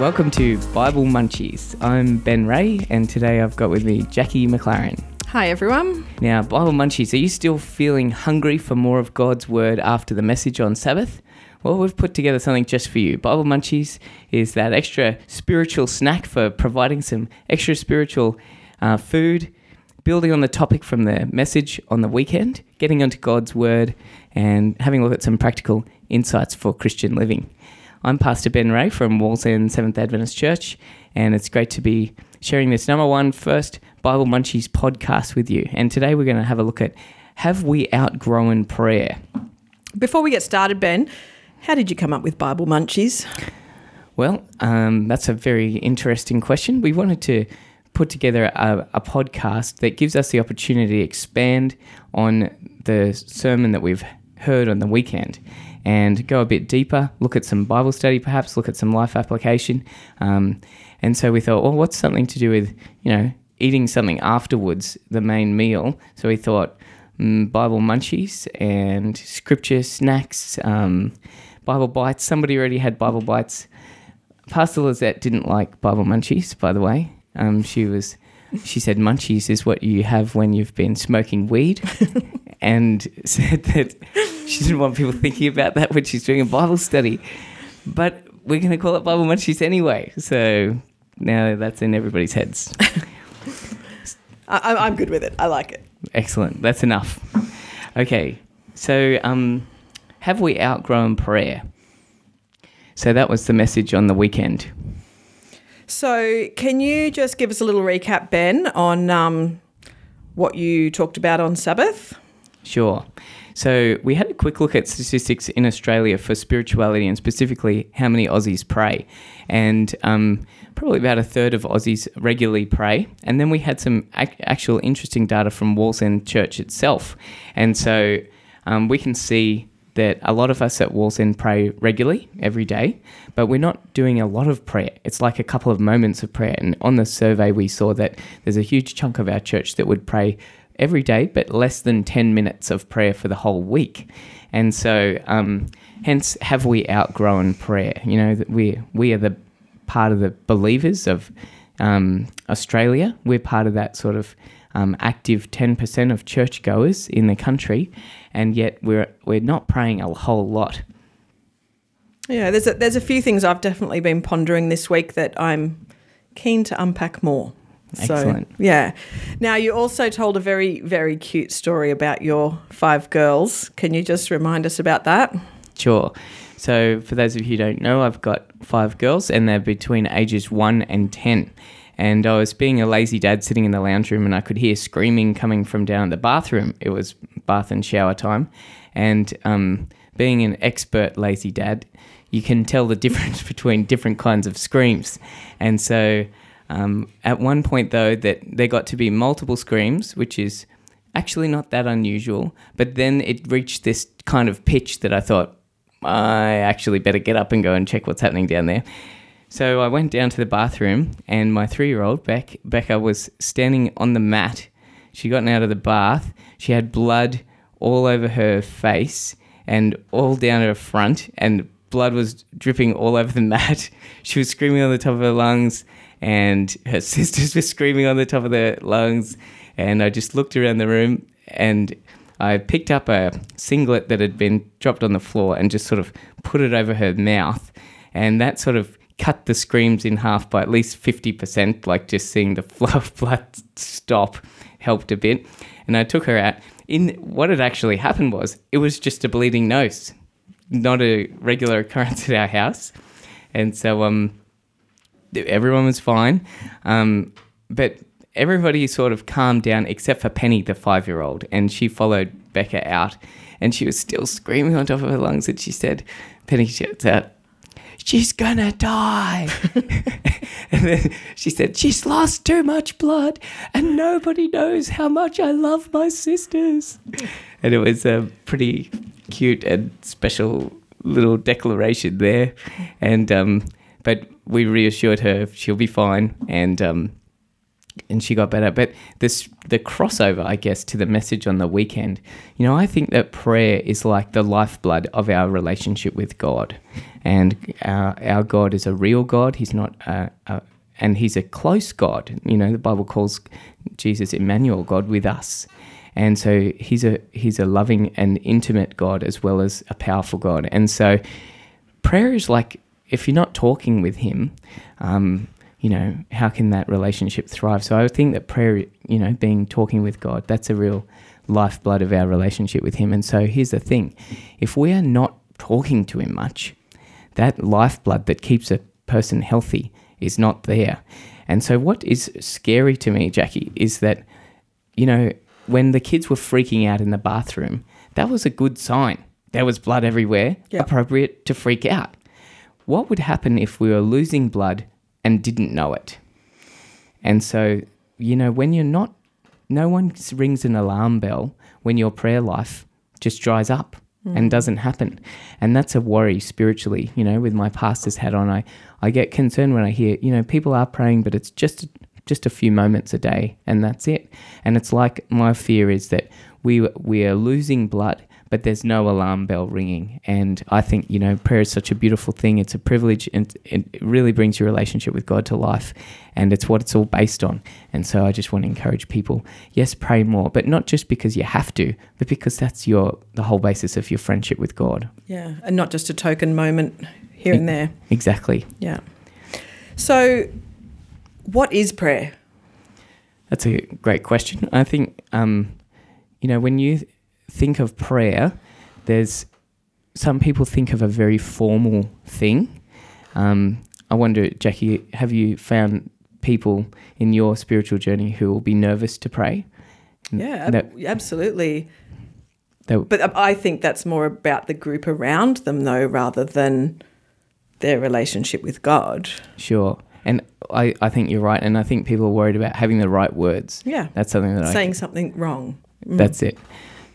Welcome to Bible Munchies. I'm Ben Rea, and today I've got with me Jacqui McLaren. Hi, everyone. Now, Bible Munchies, are you still feeling hungry for more of God's Word after the message on Sabbath? Well, we've put together something just for you. Bible Munchies is that extra spiritual snack for providing some extra spiritual uh, food, building on the topic from the message on the weekend, getting onto God's Word, and having a look at some practical insights for Christian living. I'm Pastor Ben Rea from Wallsend Seventh Adventist Church, and it's great to be sharing this number one first Bible Munchies podcast with you. And today we're going to have a look at Have we outgrown prayer? Before we get started, Ben, how did you come up with Bible Munchies? Well, um, that's a very interesting question. We wanted to put together a, a podcast that gives us the opportunity to expand on the sermon that we've heard on the weekend and go a bit deeper, look at some Bible study, perhaps look at some life application. Um, and so we thought, well, what's something to do with, you know, eating something afterwards, the main meal? So we thought mm, Bible munchies and scripture snacks, um, Bible bites. Somebody already had Bible bites. Pastor Lizette didn't like Bible munchies, by the way. Um, she was, she said, munchies is what you have when you've been smoking weed, and said that she didn't want people thinking about that when she's doing a Bible study. But we're going to call it Bible munchies anyway. So now that's in everybody's heads. I, I'm good with it. I like it. Excellent. That's enough. Okay. So, um, have we outgrown prayer? So that was the message on the weekend. So, can you just give us a little recap, Ben, on um, what you talked about on Sabbath? Sure. So we had a quick look at statistics in Australia for spirituality and specifically how many Aussies pray. And um, probably about a third of Aussies regularly pray. And then we had some ac- actual interesting data from Wallsend Church itself. And so um, we can see that a lot of us at Wallsend pray regularly every day, but we're not doing a lot of prayer. It's like a couple of moments of prayer. And on the survey, we saw that there's a huge chunk of our church that would pray every day, but less than 10 minutes of prayer for the whole week. And so, um, hence, have we outgrown prayer? You know, that we, we are the part of the believers of um, Australia. We're part of that sort of um, active 10% of churchgoers in the country, and yet we're, we're not praying a whole lot. Yeah, there's a, there's a few things I've definitely been pondering this week that I'm keen to unpack more. Excellent. So, yeah. Now, you also told a very, very cute story about your five girls. Can you just remind us about that? Sure. So, for those of you who don't know, I've got five girls and they're between ages one and 10. And I was being a lazy dad sitting in the lounge room and I could hear screaming coming from down the bathroom. It was bath and shower time. And um, being an expert lazy dad, you can tell the difference between different kinds of screams. And so, um, at one point, though, that there got to be multiple screams, which is actually not that unusual. But then it reached this kind of pitch that I thought, I actually better get up and go and check what's happening down there. So I went down to the bathroom, and my three year old, Beck, Becca, was standing on the mat. She gotten out of the bath. She had blood all over her face and all down her front, and blood was dripping all over the mat. She was screaming on the top of her lungs and her sisters were screaming on the top of their lungs. And I just looked around the room and I picked up a singlet that had been dropped on the floor and just sort of put it over her mouth. And that sort of cut the screams in half by at least 50%, like just seeing the flow of blood stop helped a bit. And I took her out. In what had actually happened was it was just a bleeding nose, not a regular occurrence at our house. And so um everyone was fine. Um, but everybody sort of calmed down except for Penny, the five year old, and she followed Becca out, and she was still screaming on top of her lungs. And she said, Penny shouts out, She's gonna die. and then she said, She's lost too much blood, and nobody knows how much I love my sisters. And it was a pretty cute and special little declaration there. And, um, but we reassured her she'll be fine. And um, and she got better. But this the crossover, I guess, to the message on the weekend. You know, I think that prayer is like the lifeblood of our relationship with God, and our, our God is a real God. He's not a, a and he's a close God. You know, the Bible calls Jesus Emmanuel, God with us. And so he's a he's a loving and intimate God as well as a powerful God. And so prayer is like if you're not talking with him, um, you know, how can that relationship thrive? So I think that prayer, you know, being talking with God, that's a real lifeblood of our relationship with him. And so here's the thing. If we are not talking to him much, that lifeblood that keeps a person healthy is not there. And so, what is scary to me, Jacqui, is that, you know, when the kids were freaking out in the bathroom, that was a good sign. There was blood everywhere, Yep. appropriate to freak out. What would happen if we were losing blood and didn't know it? And so, you know, when you're not, no one rings an alarm bell when your prayer life just dries up and mm. doesn't happen. And that's a worry spiritually, you know, with my pastor's hat on. I, I get concerned when I hear, you know, people are praying, but it's just just a few moments a day and that's it. And it's like my fear is that we we are losing blood but there's no alarm bell ringing. And I think, you know, prayer is such a beautiful thing. It's a privilege and it really brings your relationship with God to life. And it's what it's all based on. And so I just want to encourage people, yes, pray more, but not just because you have to, but because that's your the whole basis of your friendship with God. Yeah, and not just a token moment here and there. Exactly. Yeah. So, what is prayer? That's a great question. I think, um, you know, when you think of prayer, there's some people think of a very formal thing. Um, I wonder, Jacqui, have you found people in your spiritual journey who will be nervous to pray? Yeah, That- absolutely. that- But I think that's more about the group around them, though, rather than their relationship with God. Sure. And I, I think you're right. And I think people are worried about having the right words. Yeah, That's something that I saying something wrong. Mm. That's it.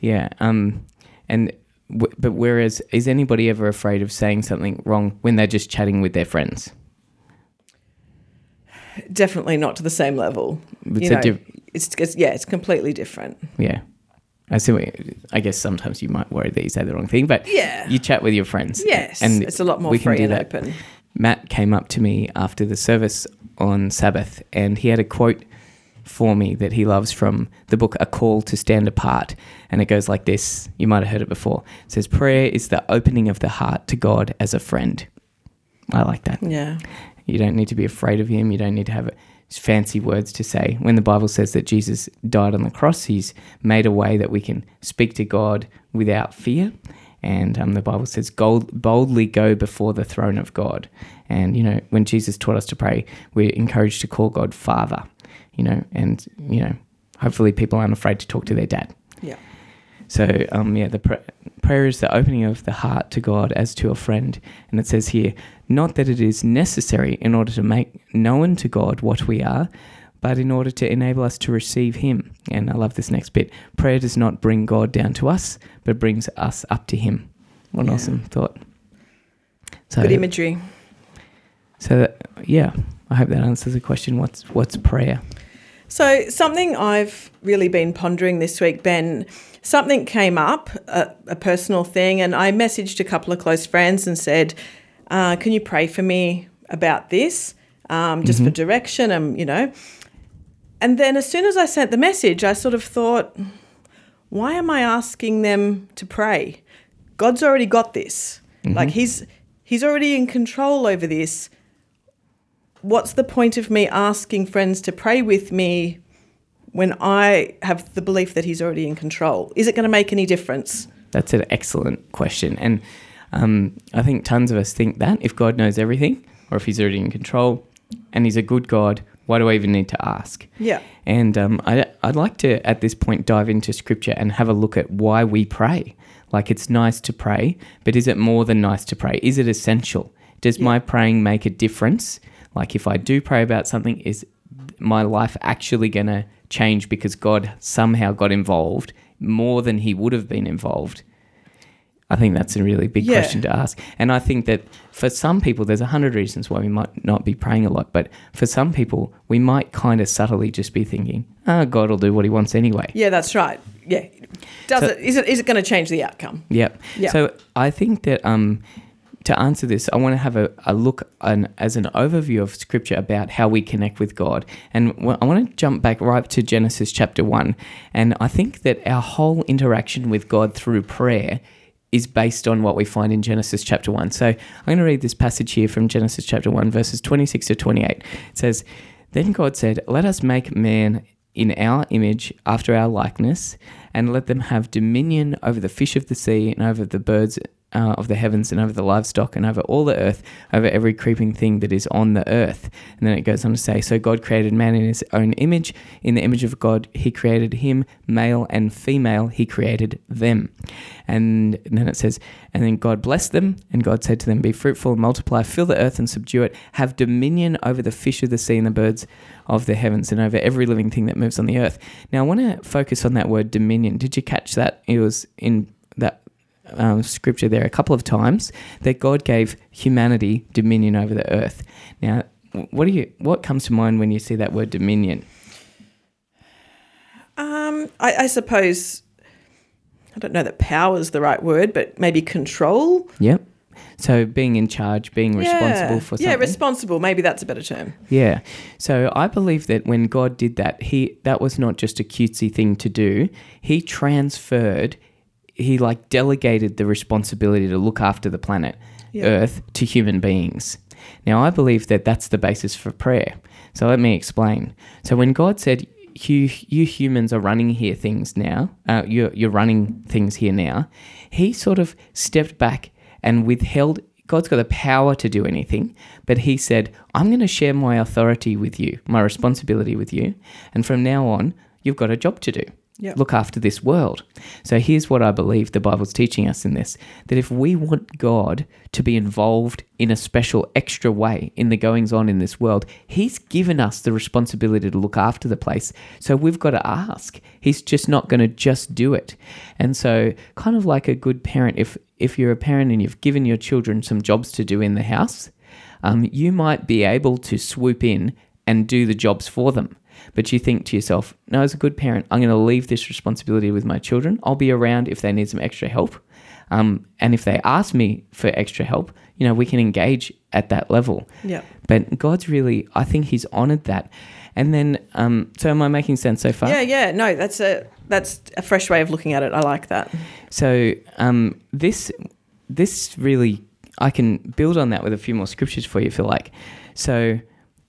Yeah. Um, and w- but whereas, is anybody ever afraid of saying something wrong when they're just chatting with their friends? definitely not to the same level. It's you know, diff- it's, it's yeah, it's completely different. Yeah. I see. I guess sometimes you might worry that you say the wrong thing, but Yeah. you chat with your friends. Yes, and it's a lot more we can free do and that. open. Matt came up to me after the service on Sabbath, and he had a quote for me that he loves from the book A Call to Stand Apart. And it goes like this you might have heard it before. It says, Prayer is the opening of the heart to God as a friend. I like that. Yeah, You don't need to be afraid of him. You don't need to have fancy words to say. When the Bible says that Jesus died on the cross, he's made a way that we can speak to God without fear. And um, the Bible says, boldly go before the throne of God. And, you know, when Jesus taught us to pray, we're encouraged to call God Father, you know, and, you know, hopefully people aren't afraid to talk to their dad. yeah, So, um, yeah, the pr- prayer is the opening of the heart to God as to a friend. And it says here, not that it is necessary in order to make known to God what we are, but in order to enable us to receive Him. And I love this next bit. Prayer does not bring God down to us, but brings us up to Him. What an Yeah. awesome thought. So, good imagery. so that, yeah, I hope that answers the question. What's what's prayer? So, something I've really been pondering this week, Ben, something came up, a, a personal thing, and I messaged a couple of close friends and said, uh, Can you pray for me about this? Um, just for direction, and you know. And then as soon as I sent the message, I sort of thought, Why am I asking them to pray? God's already got this. Like, He's. He's already in control over this what's the point of me asking friends to pray with me when I have the belief that he's already in control? Is it going to make any difference? That's an excellent question. And um, I think tons of us think that if God knows everything, or if He's already in control, and He's a good God, why do I even need to ask? Yeah. And um, I, I'd like to, at this point, dive into Scripture and have a look at why we pray. Like, it's nice to pray, but is it more than nice to pray? Is it essential? Does my praying make a difference? Like, if I do pray about something, is my life actually going to change because God somehow got involved more than He would have been involved? I think that's a really big Yeah. question to ask. And I think that for some people, there's a hundred reasons why we might not be praying a lot. But for some people, we might kind of subtly just be thinking, oh, God will do what he wants anyway. Yeah, that's right. Yeah. Does So- it is it is it going to change the outcome? Yep. Yeah. So I think that um, to answer this, I want to have a, a look an, as an overview of Scripture about how we connect with God. And I want to jump back right to Genesis chapter 1. And I think that our whole interaction with God through prayer is based on what we find in Genesis chapter 1. So I'm going to read this passage here from Genesis chapter 1, verses 26 to 28. It says, Then God said, Let us make man in our image after our likeness, and let them have dominion over the fish of the sea, and over the birds uh, of the heavens, and over the livestock, and over all the earth, over every creeping thing that is on the earth. And then it goes on to say, So God created man in his own image. In the image of God, he created him, male and female, he created them. And then it says, And then God blessed them, and God said to them, Be fruitful and multiply, fill the earth and subdue it, have dominion over the fish of the sea and the birds of the heavens, and over every living thing that moves on the earth. Now, I want to focus on that word dominion. Did you catch that? It was in um, scripture there a couple of times that God gave humanity dominion over the earth. Now, what do you what comes to mind when you see that word dominion? Um, I, I suppose I don't know that power is the right word, but maybe control. Yep. So being in charge, being responsible yeah. for something. Yeah, responsible. Maybe that's a better term. Yeah. So I believe that when God did that, he that was not just a cutesy thing to do. He transferred he like delegated the responsibility to look after the planet Yeah. Earth to human beings. Now I believe that that's the basis for prayer. So let me explain. So when God said you, you humans are running here things now. Uh, you're, you're running things here now. He sort of stepped back and withheld. God's got the power to do anything, but He said, I'm going to share my authority with you, my responsibility with you. And from now on, you've got a job to do. Yep. Look after this world. So here's what I believe the Bible's teaching us in this that if we want God to be involved in a special, extra way in the goings on in this world, He's given us the responsibility to look after the place. So we've got to ask. He's just not going to just do it. And so, kind of like a good parent, if if you're a parent and you've given your children some jobs to do in the house, um, you might be able to swoop in and do the jobs for them. But you think to yourself, no, as a good parent, I'm going to leave this responsibility with my children. I'll be around if they need some extra help. Um, and if they ask me for extra help, you know, we can engage at that level. Yeah. But God's really, I think He's honored that. And then, um, so am I making sense so far? Yeah, yeah. No, that's a that's a fresh way of looking at it. I like that. So um, this this really I can build on that with a few more scriptures for you if you like. So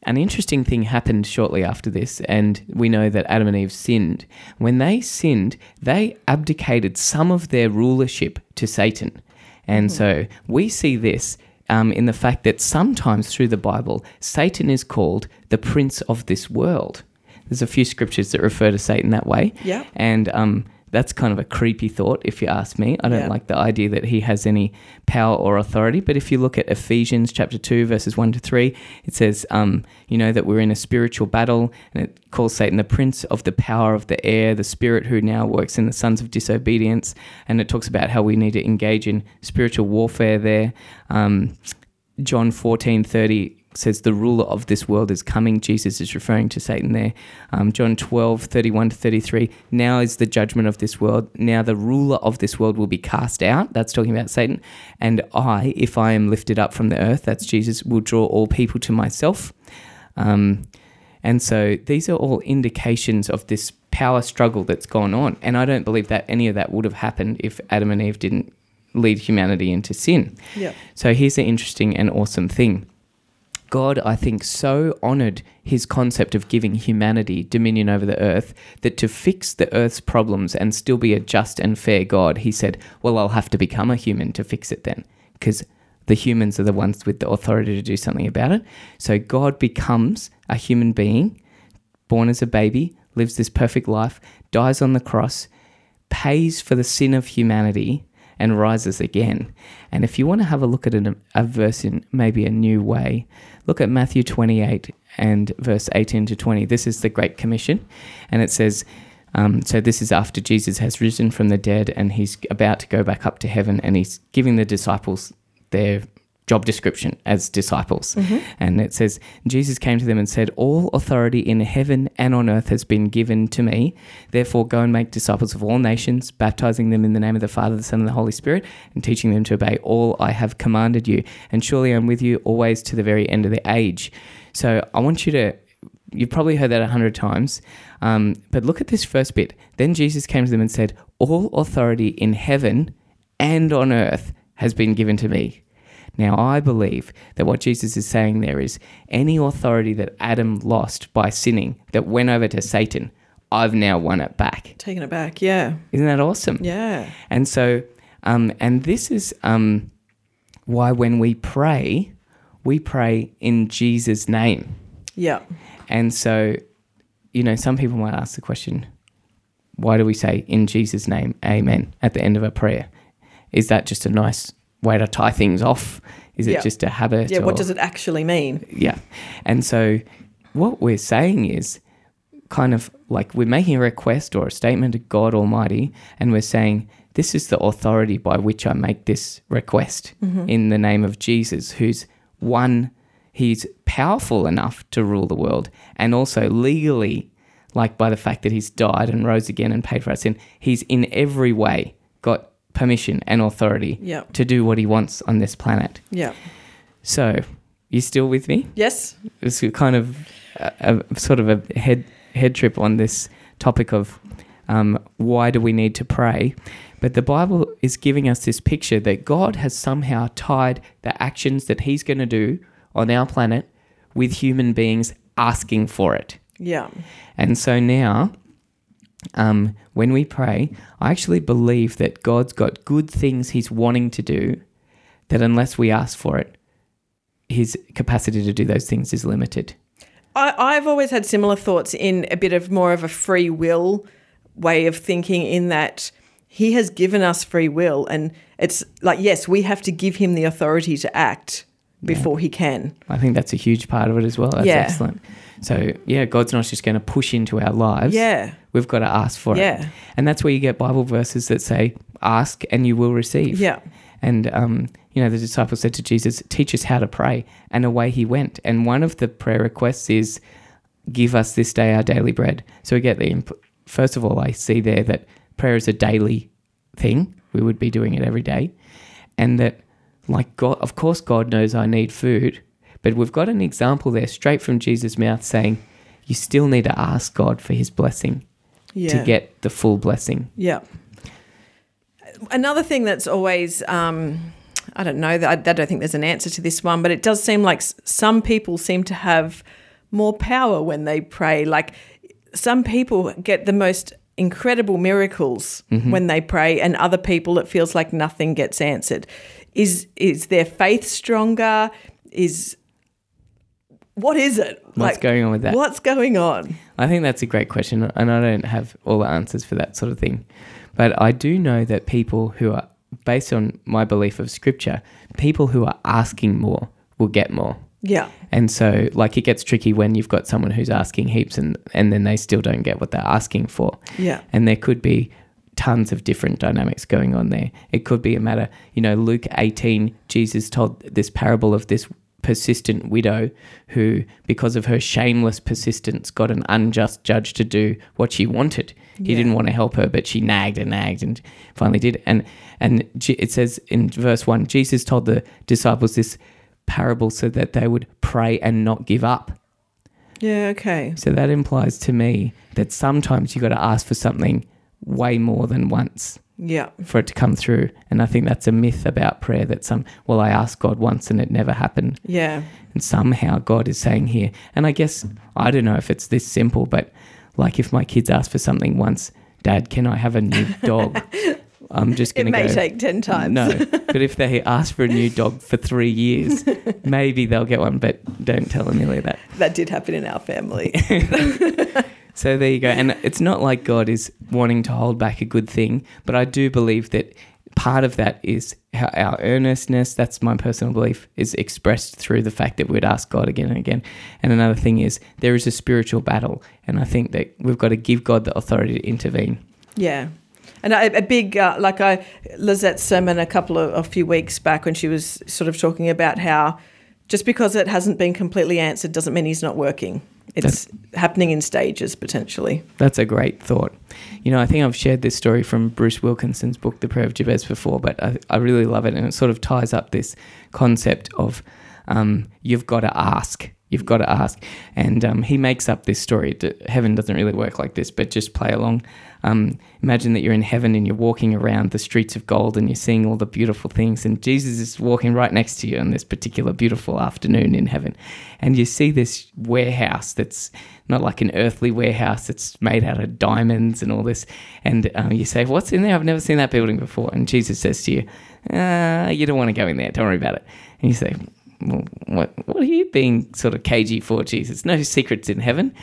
an interesting thing happened shortly after this, and we know that Adam and Eve sinned. When they sinned, they abdicated some of their rulership to Satan. And so we see this um, in the fact that sometimes through the Bible, Satan is called the prince of this world. There's a few scriptures that refer to Satan that way. Yeah. And um, that's kind of a creepy thought, if you ask me. I don't Yeah. like the idea that he has any power or authority. But if you look at Ephesians chapter 2, verses 1 to 3, it says, um, you know, that we're in a spiritual battle, and it calls Satan the prince of the power of the air, the spirit who now works in the sons of disobedience. And it talks about how we need to engage in spiritual warfare there. Um, John 14 30 says the ruler of this world is coming. Jesus is referring to Satan there. Um, John 12 31 to 33 now is the judgment of this world. Now the ruler of this world will be cast out. That's talking about Satan. And I, if I am lifted up from the earth, that's Jesus, will draw all people to myself. Um, and so these are all indications of this power struggle that's gone on. And I don't believe that any of that would have happened if Adam and Eve didn't lead humanity into sin. Yeah. So here's an interesting and awesome thing. God, I think, so honored his concept of giving humanity dominion over the earth that to fix the earth's problems and still be a just and fair God, he said, Well, I'll have to become a human to fix it then. Because the humans are the ones with the authority to do something about it. So God becomes a human being, born as a baby, lives this perfect life, dies on the cross, pays for the sin of humanity, and rises again. And if you want to have a look at an, a verse in maybe a new way, look at Matthew 28 and verse 18 to 20. This is the Great Commission. And it says, Um, so this is after Jesus has risen from the dead and he's about to go back up to heaven and he's giving the disciples their job description as disciples. And it says, Jesus came to them and said, All authority in heaven and on earth has been given to me. Therefore, go and make disciples of all nations, baptizing them in the name of the Father, the Son, and the Holy Spirit, and teaching them to obey all I have commanded you. And surely I'm with you always to the very end of the age. So I want you to. You've probably heard that a hundred times, um, but look at this first bit. Then Jesus came to them and said, All authority in heaven and on earth has been given to me. Now, I believe that what Jesus is saying there is any authority that Adam lost by sinning that went over to Satan, I've now won it back. Taken it back. Yeah. Isn't that awesome? Yeah. And so, um, and this is um, why when we pray, we pray in Jesus' name. Yeah. And so, you know, some people might ask the question, why do we say in Jesus' name, amen, at the end of a prayer? Is that just a nice way to tie things off? Is it Yeah. just a habit? Yeah. What does it actually mean? yeah. And so what we're saying is kind of like we're making a request or a statement to God Almighty, and we're saying, This is the authority by which I make this request mm-hmm. in the name of Jesus, who's one, he's powerful enough to rule the world, and also legally, like by the fact that he's died and rose again and paid for our sin, he's in every way got permission and authority Yeah. to do what he wants on this planet. Yeah. So, you still with me? Yes. it's kind of a, a sort of a head head trip on this topic of um, why do we need to pray. But the Bible is giving us this picture that God has somehow tied the actions that He's going to do on our planet with human beings asking for it. Yeah. And so now, um, when we pray, I actually believe that God's got good things He's wanting to do, that unless we ask for it, His capacity to do those things is limited. I, I've always had similar thoughts in a bit of more of a free will way of thinking, in that he has given us free will. And it's like, yes, we have to give him the authority to act before he can. I think that's a huge part of it as well. That's Yeah. excellent. So, yeah, God's not just going to push into our lives. Yeah. We've got to ask for Yeah. it. And that's where you get Bible verses that say, ask and you will receive. Yeah. And, um, you know, the disciples said to Jesus, teach us how to pray. And away he went. And one of the prayer requests is, give us this day our daily bread. So we get the, imp- first of all, I see there that prayer is a daily thing. We would be doing it every day. And that, like God, of course, God knows I need food, but we've got an example there straight from Jesus' mouth saying, you still need to ask God for his blessing Yeah. to get the full blessing. Yeah. Another thing that's always, um, I don't know, I, I don't think there's an answer to this one, but it does seem like some people seem to have more power when they pray. Like some people get the most incredible miracles when they pray, and other people it feels like nothing gets answered. Is is their faith stronger? Is what is it? What's going on with that? What's going on? I think that's a great question, and I don't have all the answers for that sort of thing. But I do know that people who are, based on my belief of scripture, people who are asking more will get more. Yeah. And so, like, it gets tricky when you've got someone who's asking heaps and, and then they still don't get what they're asking for. Yeah. And there could be tons of different dynamics going on there. It could be a matter, you know, Luke 18, Jesus told this parable of this persistent widow who, because of her shameless persistence, got an unjust judge to do what she wanted. He didn't want to help her, but she nagged and nagged and finally did. And and it says in verse one, Jesus told the disciples this parable so that they would pray and not give up. Yeah. Okay. So that implies to me that sometimes you got to ask for something way more than once Yeah. for it to come through. And I think that's a myth about prayer that some, well, I asked God once and it never happened. Yeah. And somehow God is saying here, and I guess, I don't know if it's this simple, but like if my kids ask for something once, Dad, can I have a new dog? I'm just going to It may go. take 10 times. No, but if they ask for a new dog for three years, maybe they'll get one. But don't tell Amelia that. That did happen in our family. So there you go. And it's not like God is wanting to hold back a good thing, but I do believe that part of that is our earnestness, that's my personal belief, is expressed through the fact that we'd ask God again and again. And another thing is there is a spiritual battle. And I think that we've got to give God the authority to intervene. Yeah. And a, a big, uh, like I, Lizette's sermon a couple of, a few weeks back when she was sort of talking about how just because it hasn't been completely answered doesn't mean he's not working. It's happening in stages potentially. That's a great thought. You know, I think I've shared this story from Bruce Wilkinson's book, The Prayer of Jabez, before, but I, I really love it. And it sort of ties up this concept of um, you've got to ask. You've got to ask. And um, he makes up this story. Heaven doesn't really work like this, but just play along. Um, imagine that you're in heaven and you're walking around the streets of gold and you're seeing all the beautiful things, and Jesus is walking right next to you on this particular beautiful afternoon in heaven. And you see this warehouse that's not like an earthly warehouse that's made out of diamonds and all this. And um, you say, What's in there? I've never seen that building before. And Jesus says to you, uh, You don't want to go in there. Don't worry about it. And you say, what, what are you being sort of cagey for, Jesus? No secrets in heaven.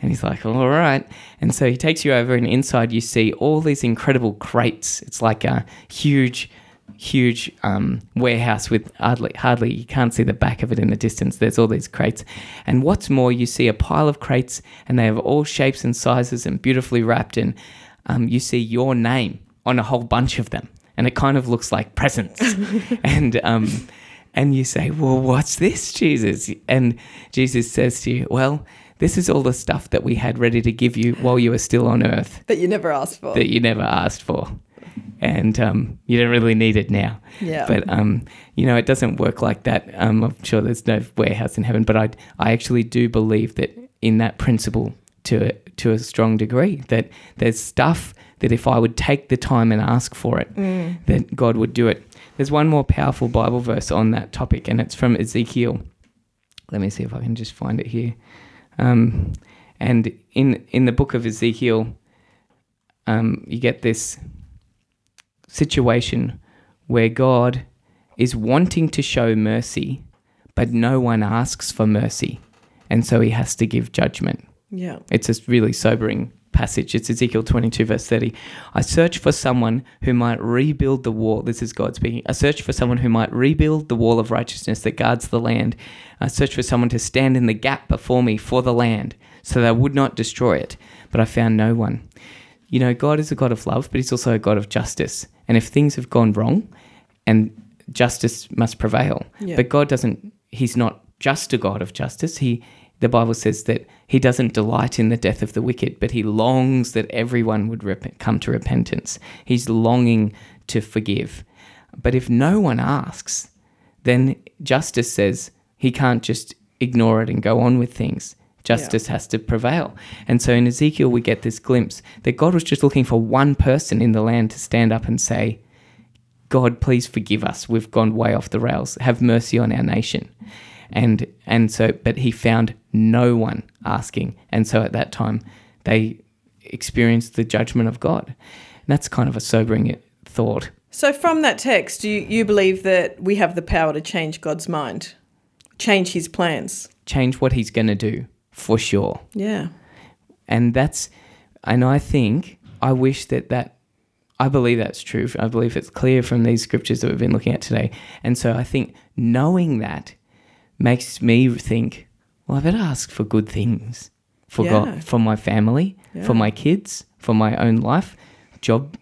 And he's like, all right. And so he takes you over, and inside you see all these incredible crates. It's like a huge, huge um, warehouse with hardly, hardly, you can't see the back of it in the distance. There's all these crates. And what's more, you see a pile of crates, and they have all shapes and sizes and beautifully wrapped. And um, you see your name on a whole bunch of them. And it kind of looks like presents. and, um, and you say, Well, what's this, Jesus? And Jesus says to you, Well, this is all the stuff that we had ready to give you while you were still on earth. That you never asked for. That you never asked for. And um, you don't really need it now. Yeah. But, um, you know, it doesn't work like that. Um, I'm sure there's no warehouse in heaven, but I, I actually do believe that in that principle to, to a strong degree, that there's stuff that if I would take the time and ask for it, mm. that God would do it. There's one more powerful Bible verse on that topic, and it's from Ezekiel. Let me see if I can just find it here. Um, and in in the book of Ezekiel, um, you get this situation where God is wanting to show mercy, but no one asks for mercy, and so He has to give judgment. Yeah, it's a really sobering passage. It's Ezekiel 22, verse 30. I search for someone who might rebuild the wall. This is God speaking. I search for someone who might rebuild the wall of righteousness that guards the land. I search for someone to stand in the gap before me for the land so that I would not destroy it. But I found no one. You know, God is a God of love, but He's also a God of justice. And if things have gone wrong, and justice must prevail. Yeah. But God doesn't, He's not just a God of justice. He the Bible says that he doesn't delight in the death of the wicked, but he longs that everyone would rep- come to repentance. He's longing to forgive. But if no one asks, then justice says he can't just ignore it and go on with things. Justice yeah. has to prevail. And so in Ezekiel, we get this glimpse that God was just looking for one person in the land to stand up and say, God, please forgive us. We've gone way off the rails. Have mercy on our nation and and so but he found no one asking. And so at that time they experienced the judgment of god. And that's kind of a sobering thought. So from that text you, you believe that we have the power to change god's mind change his plans? Change what he's going to do for sure. Yeah. And that's and i think i wish that that I believe that's true. I believe it's clear from these scriptures that we've been looking at today. And so I think knowing that makes me think, well, I better ask for good things for yeah. God, for my family, yeah. for my kids, for my own life, job,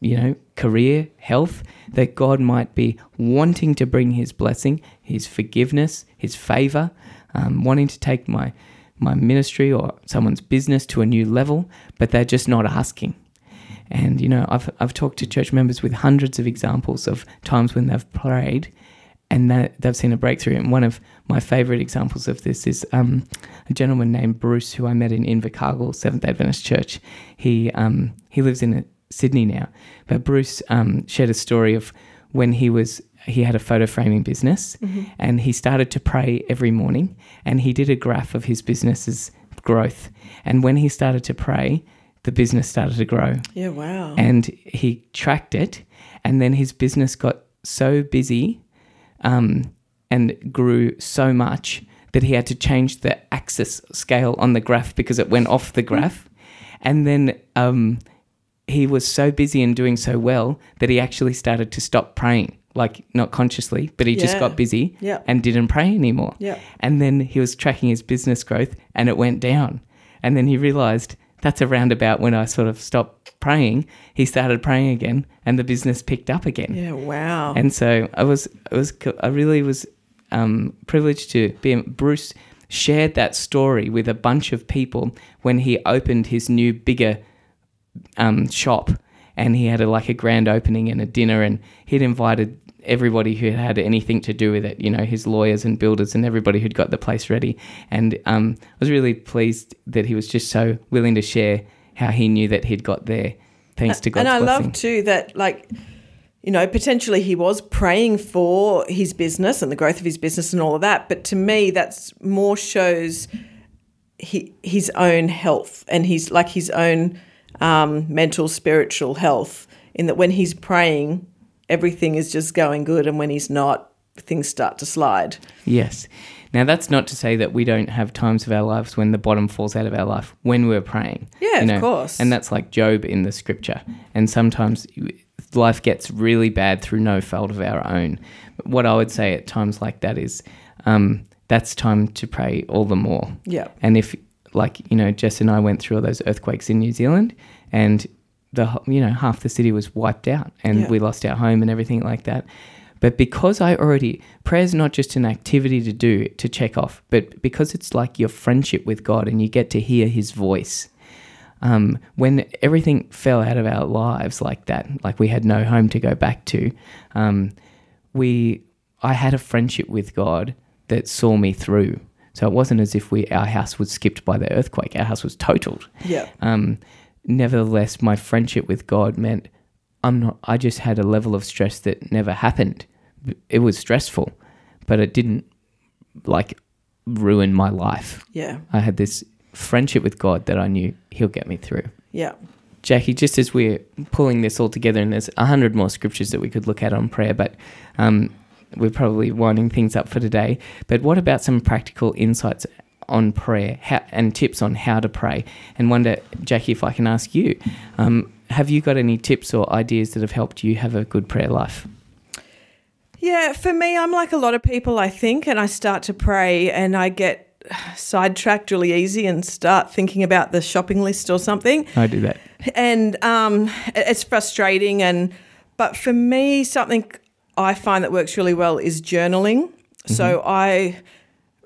you know, career, health, that God might be wanting to bring His blessing, His forgiveness, His favor, um, wanting to take my my ministry or someone's business to a new level, but they're just not asking. And you know, I've I've talked to church members with hundreds of examples of times when they've prayed and that they've seen a breakthrough. And one of my favorite examples of this is um, a gentleman named Bruce, who I met in Invercargill Seventh Adventist Church. He um, he lives in uh, Sydney now, but Bruce um, shared a story of when he was he had a photo framing business, mm-hmm. and he started to pray every morning, and he did a graph of his business's growth, and when he started to pray. The business started to grow. Yeah, wow. And he tracked it, and then his business got so busy um, and grew so much that he had to change the axis scale on the graph because it went off the graph. And then um, he was so busy and doing so well that he actually started to stop praying. Like not consciously, but he just got busy Yeah. and didn't pray anymore. Yeah. And then he was tracking his business growth and it went down. And then he realized that's around about when I sort of stopped praying. He started praying again and the business picked up again. Yeah, wow. And so I was, I was, I really was um, privileged to be. Bruce shared that story with a bunch of people when he opened his new bigger um, shop, and he had a, like a grand opening and a dinner, and he'd invited everybody who had anything to do with it. You know, his lawyers and builders and everybody who'd got the place ready. And um, I was really pleased that he was just so willing to share how he knew that he'd got there, thanks to God's and I blessing. love too that like you know potentially he was praying for his business and the growth of his business and all of that but to me that's more shows he, his own health and his like his own um, mental spiritual health in that when he's praying everything is just going good and when he's not things start to slide Yes. Now, that's not to say that we don't have times of our lives when the bottom falls out of our life when we're praying. Yeah, of course. And that's like Job in the scripture. And sometimes life gets really bad through no fault of our own. What I would say at times like that is um, that's time to pray all the more. Yeah. And if, like, you know, Jess and I went through all those earthquakes in New Zealand and the, you know, half the city was wiped out and Yeah. we lost our home and everything like that. But because I already, prayer's not just an activity to do, to check off, but because it's like your friendship with God and you get to hear his voice. Um, when everything fell out of our lives like that, like we had no home to go back to, um, we, I had a friendship with God that saw me through. So it wasn't as if we, our house was skipped by the earthquake. Our house was totaled. yeah Um, nevertheless, my friendship with God meant I'm not. I just had a level of stress that never happened. It was stressful, but it didn't like ruin my life. yeah I had this friendship with God that I knew He'll get me through. yeah Jacqui, just as we're pulling this all together, and there's a hundred more scriptures that we could look at on prayer, but um, we're probably winding things up for today. But what about some practical insights on prayer how, and tips on how to pray? And wonder, Jacqui, if I can ask you, um, have you got any tips or ideas that have helped you have a good prayer life? Yeah, for me, I'm like a lot of people, I think, and I start to pray and I get sidetracked really easy and start thinking about the shopping list or something. I do that. And um, it's frustrating. And but for me, something I find that works really well is journaling. So I,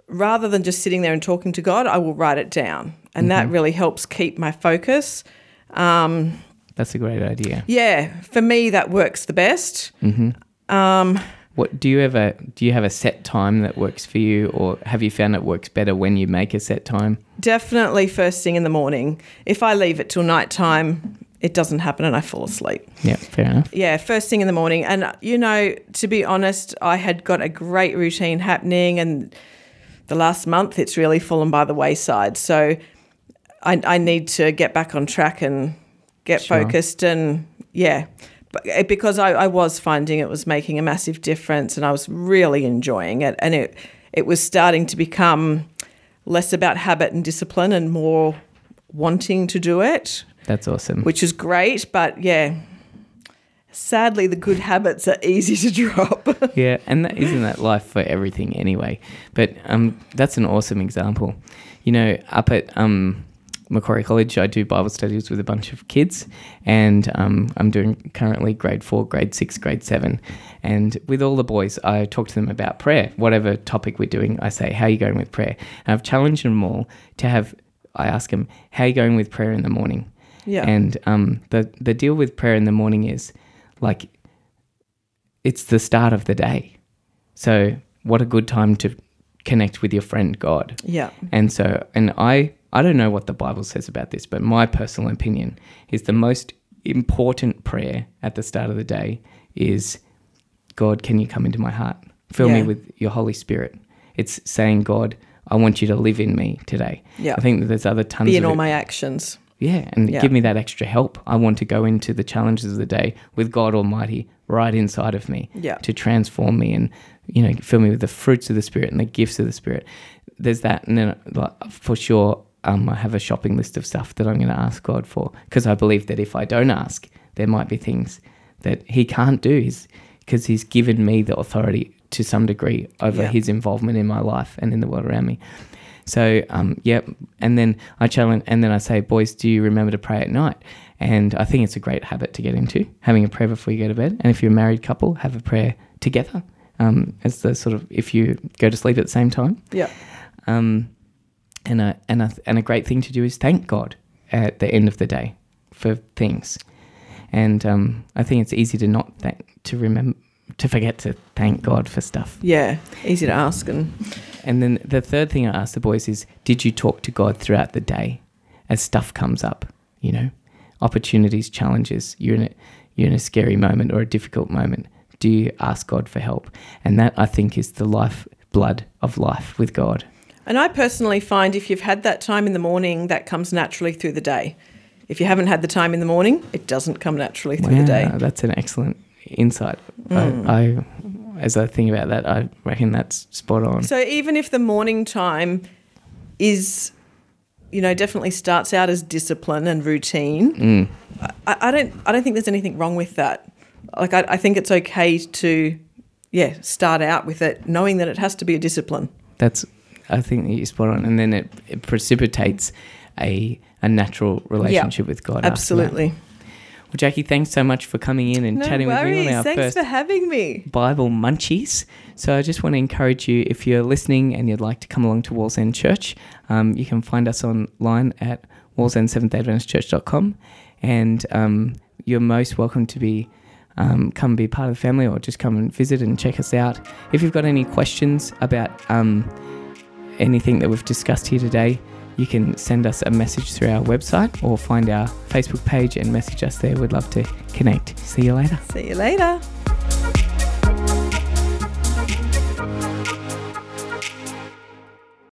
rather than just sitting there and talking to God, I will write it down, and that mm-hmm. really helps keep my focus. Um, That's a great idea. Yeah, for me, that works the best. Mm-hmm. Um, what do you ever do? You have a set time that works for you, or have you found it works better when you make a set time? Definitely first thing in the morning. If I leave it till night time, it doesn't happen and I fall asleep. Yeah, fair enough. Yeah, first thing in the morning. And, you know, to be honest, I had got a great routine happening and the last month it's really fallen by the wayside. So I, I need to get back on track and get Sure. focused and, yeah. But it- because I, I was finding it was making a massive difference and I was really enjoying it. And it, it was starting to become less about habit and discipline and more wanting to do it That's awesome. which is great. But yeah, sadly, the good habits are easy to drop. Yeah, and that, isn't that life for everything anyway? But um, that's an awesome example. You know, up at um, Macquarie College, I do Bible studies with a bunch of kids, and um, I'm doing currently grade four, grade six, grade seven. And with all the boys, I talk to them about prayer. Whatever topic we're doing, I say, How are you going with prayer? And I've challenged them all to have, I ask them, How are you going with prayer in the morning? Yeah. And um, the, the deal with prayer in the morning is like, it's the start of the day. So, what a good time to connect with your friend God. yeah. And so, and I, I don't know what the Bible says about this, but my personal opinion is the most important prayer at the start of the day is, God, can you come into my heart? Fill me with your Holy Spirit. It's saying, God, I want you to live in me today. Yeah. I think that there's other tons Be of in all it- my actions. Yeah, and Yeah. give me that extra help. I want to go into the challenges of the day with God Almighty right inside of me Yeah. to transform me and you know fill me with the fruits of the Spirit and the gifts of the Spirit. There's that, and then like, for sure, um, I have a shopping list of stuff that I'm going to ask God for because I believe that if I don't ask, there might be things that He can't do because He's given me the authority to some degree over Yeah. His involvement in my life and in the world around me. So, um, yep. And then I challenge, and then I say, boys, do you remember to pray at night? And I think it's a great habit to get into, having a prayer before you go to bed. And if you're a married couple, have a prayer together um, as the sort of if you go to sleep at the same time. Yeah. Um, and a and a and a great thing to do is thank God at the end of the day for things. And um, I think it's easy to not thank to remember to forget to thank God for stuff. Yeah. Easy to ask and And then the third thing I asked the boys is, did you talk to God throughout the day as stuff comes up? You know, opportunities, challenges. You're in a you're in a scary moment or a difficult moment. Do you ask God for help? And that I think is the life blood of life with God. And I personally find if you've had that time in the morning, that comes naturally through the day. If you haven't had the time in the morning, it doesn't come naturally through the day. Wow, That's an excellent insight. I, hmm. I, as I think about that, I reckon that's spot on. So even if the morning time is, you know, definitely starts out as discipline and routine, Mm. I, I don't, I don't think there's anything wrong with that. Like I, I think it's okay to, yeah, start out with it, knowing that it has to be a discipline. That's, I think you're spot on. And then it, it precipitates a a natural relationship with God. Absolutely. Well, Jacqui, thanks so much for coming in and No chatting with me worries. on our Thanks first for having me. Bible Munchies. So I just want to encourage you, if you're listening and you'd like to come along to Wallsend Church, um, you can find us online at wallsend7thadventistchurch.com and um, you're most welcome to be um, come be part of the family or just come and visit and check us out. If you've got any questions about um, anything that we've discussed here today, you can send us a message through our website or find our Facebook page and message us there. We'd love to connect. See you later. See you later.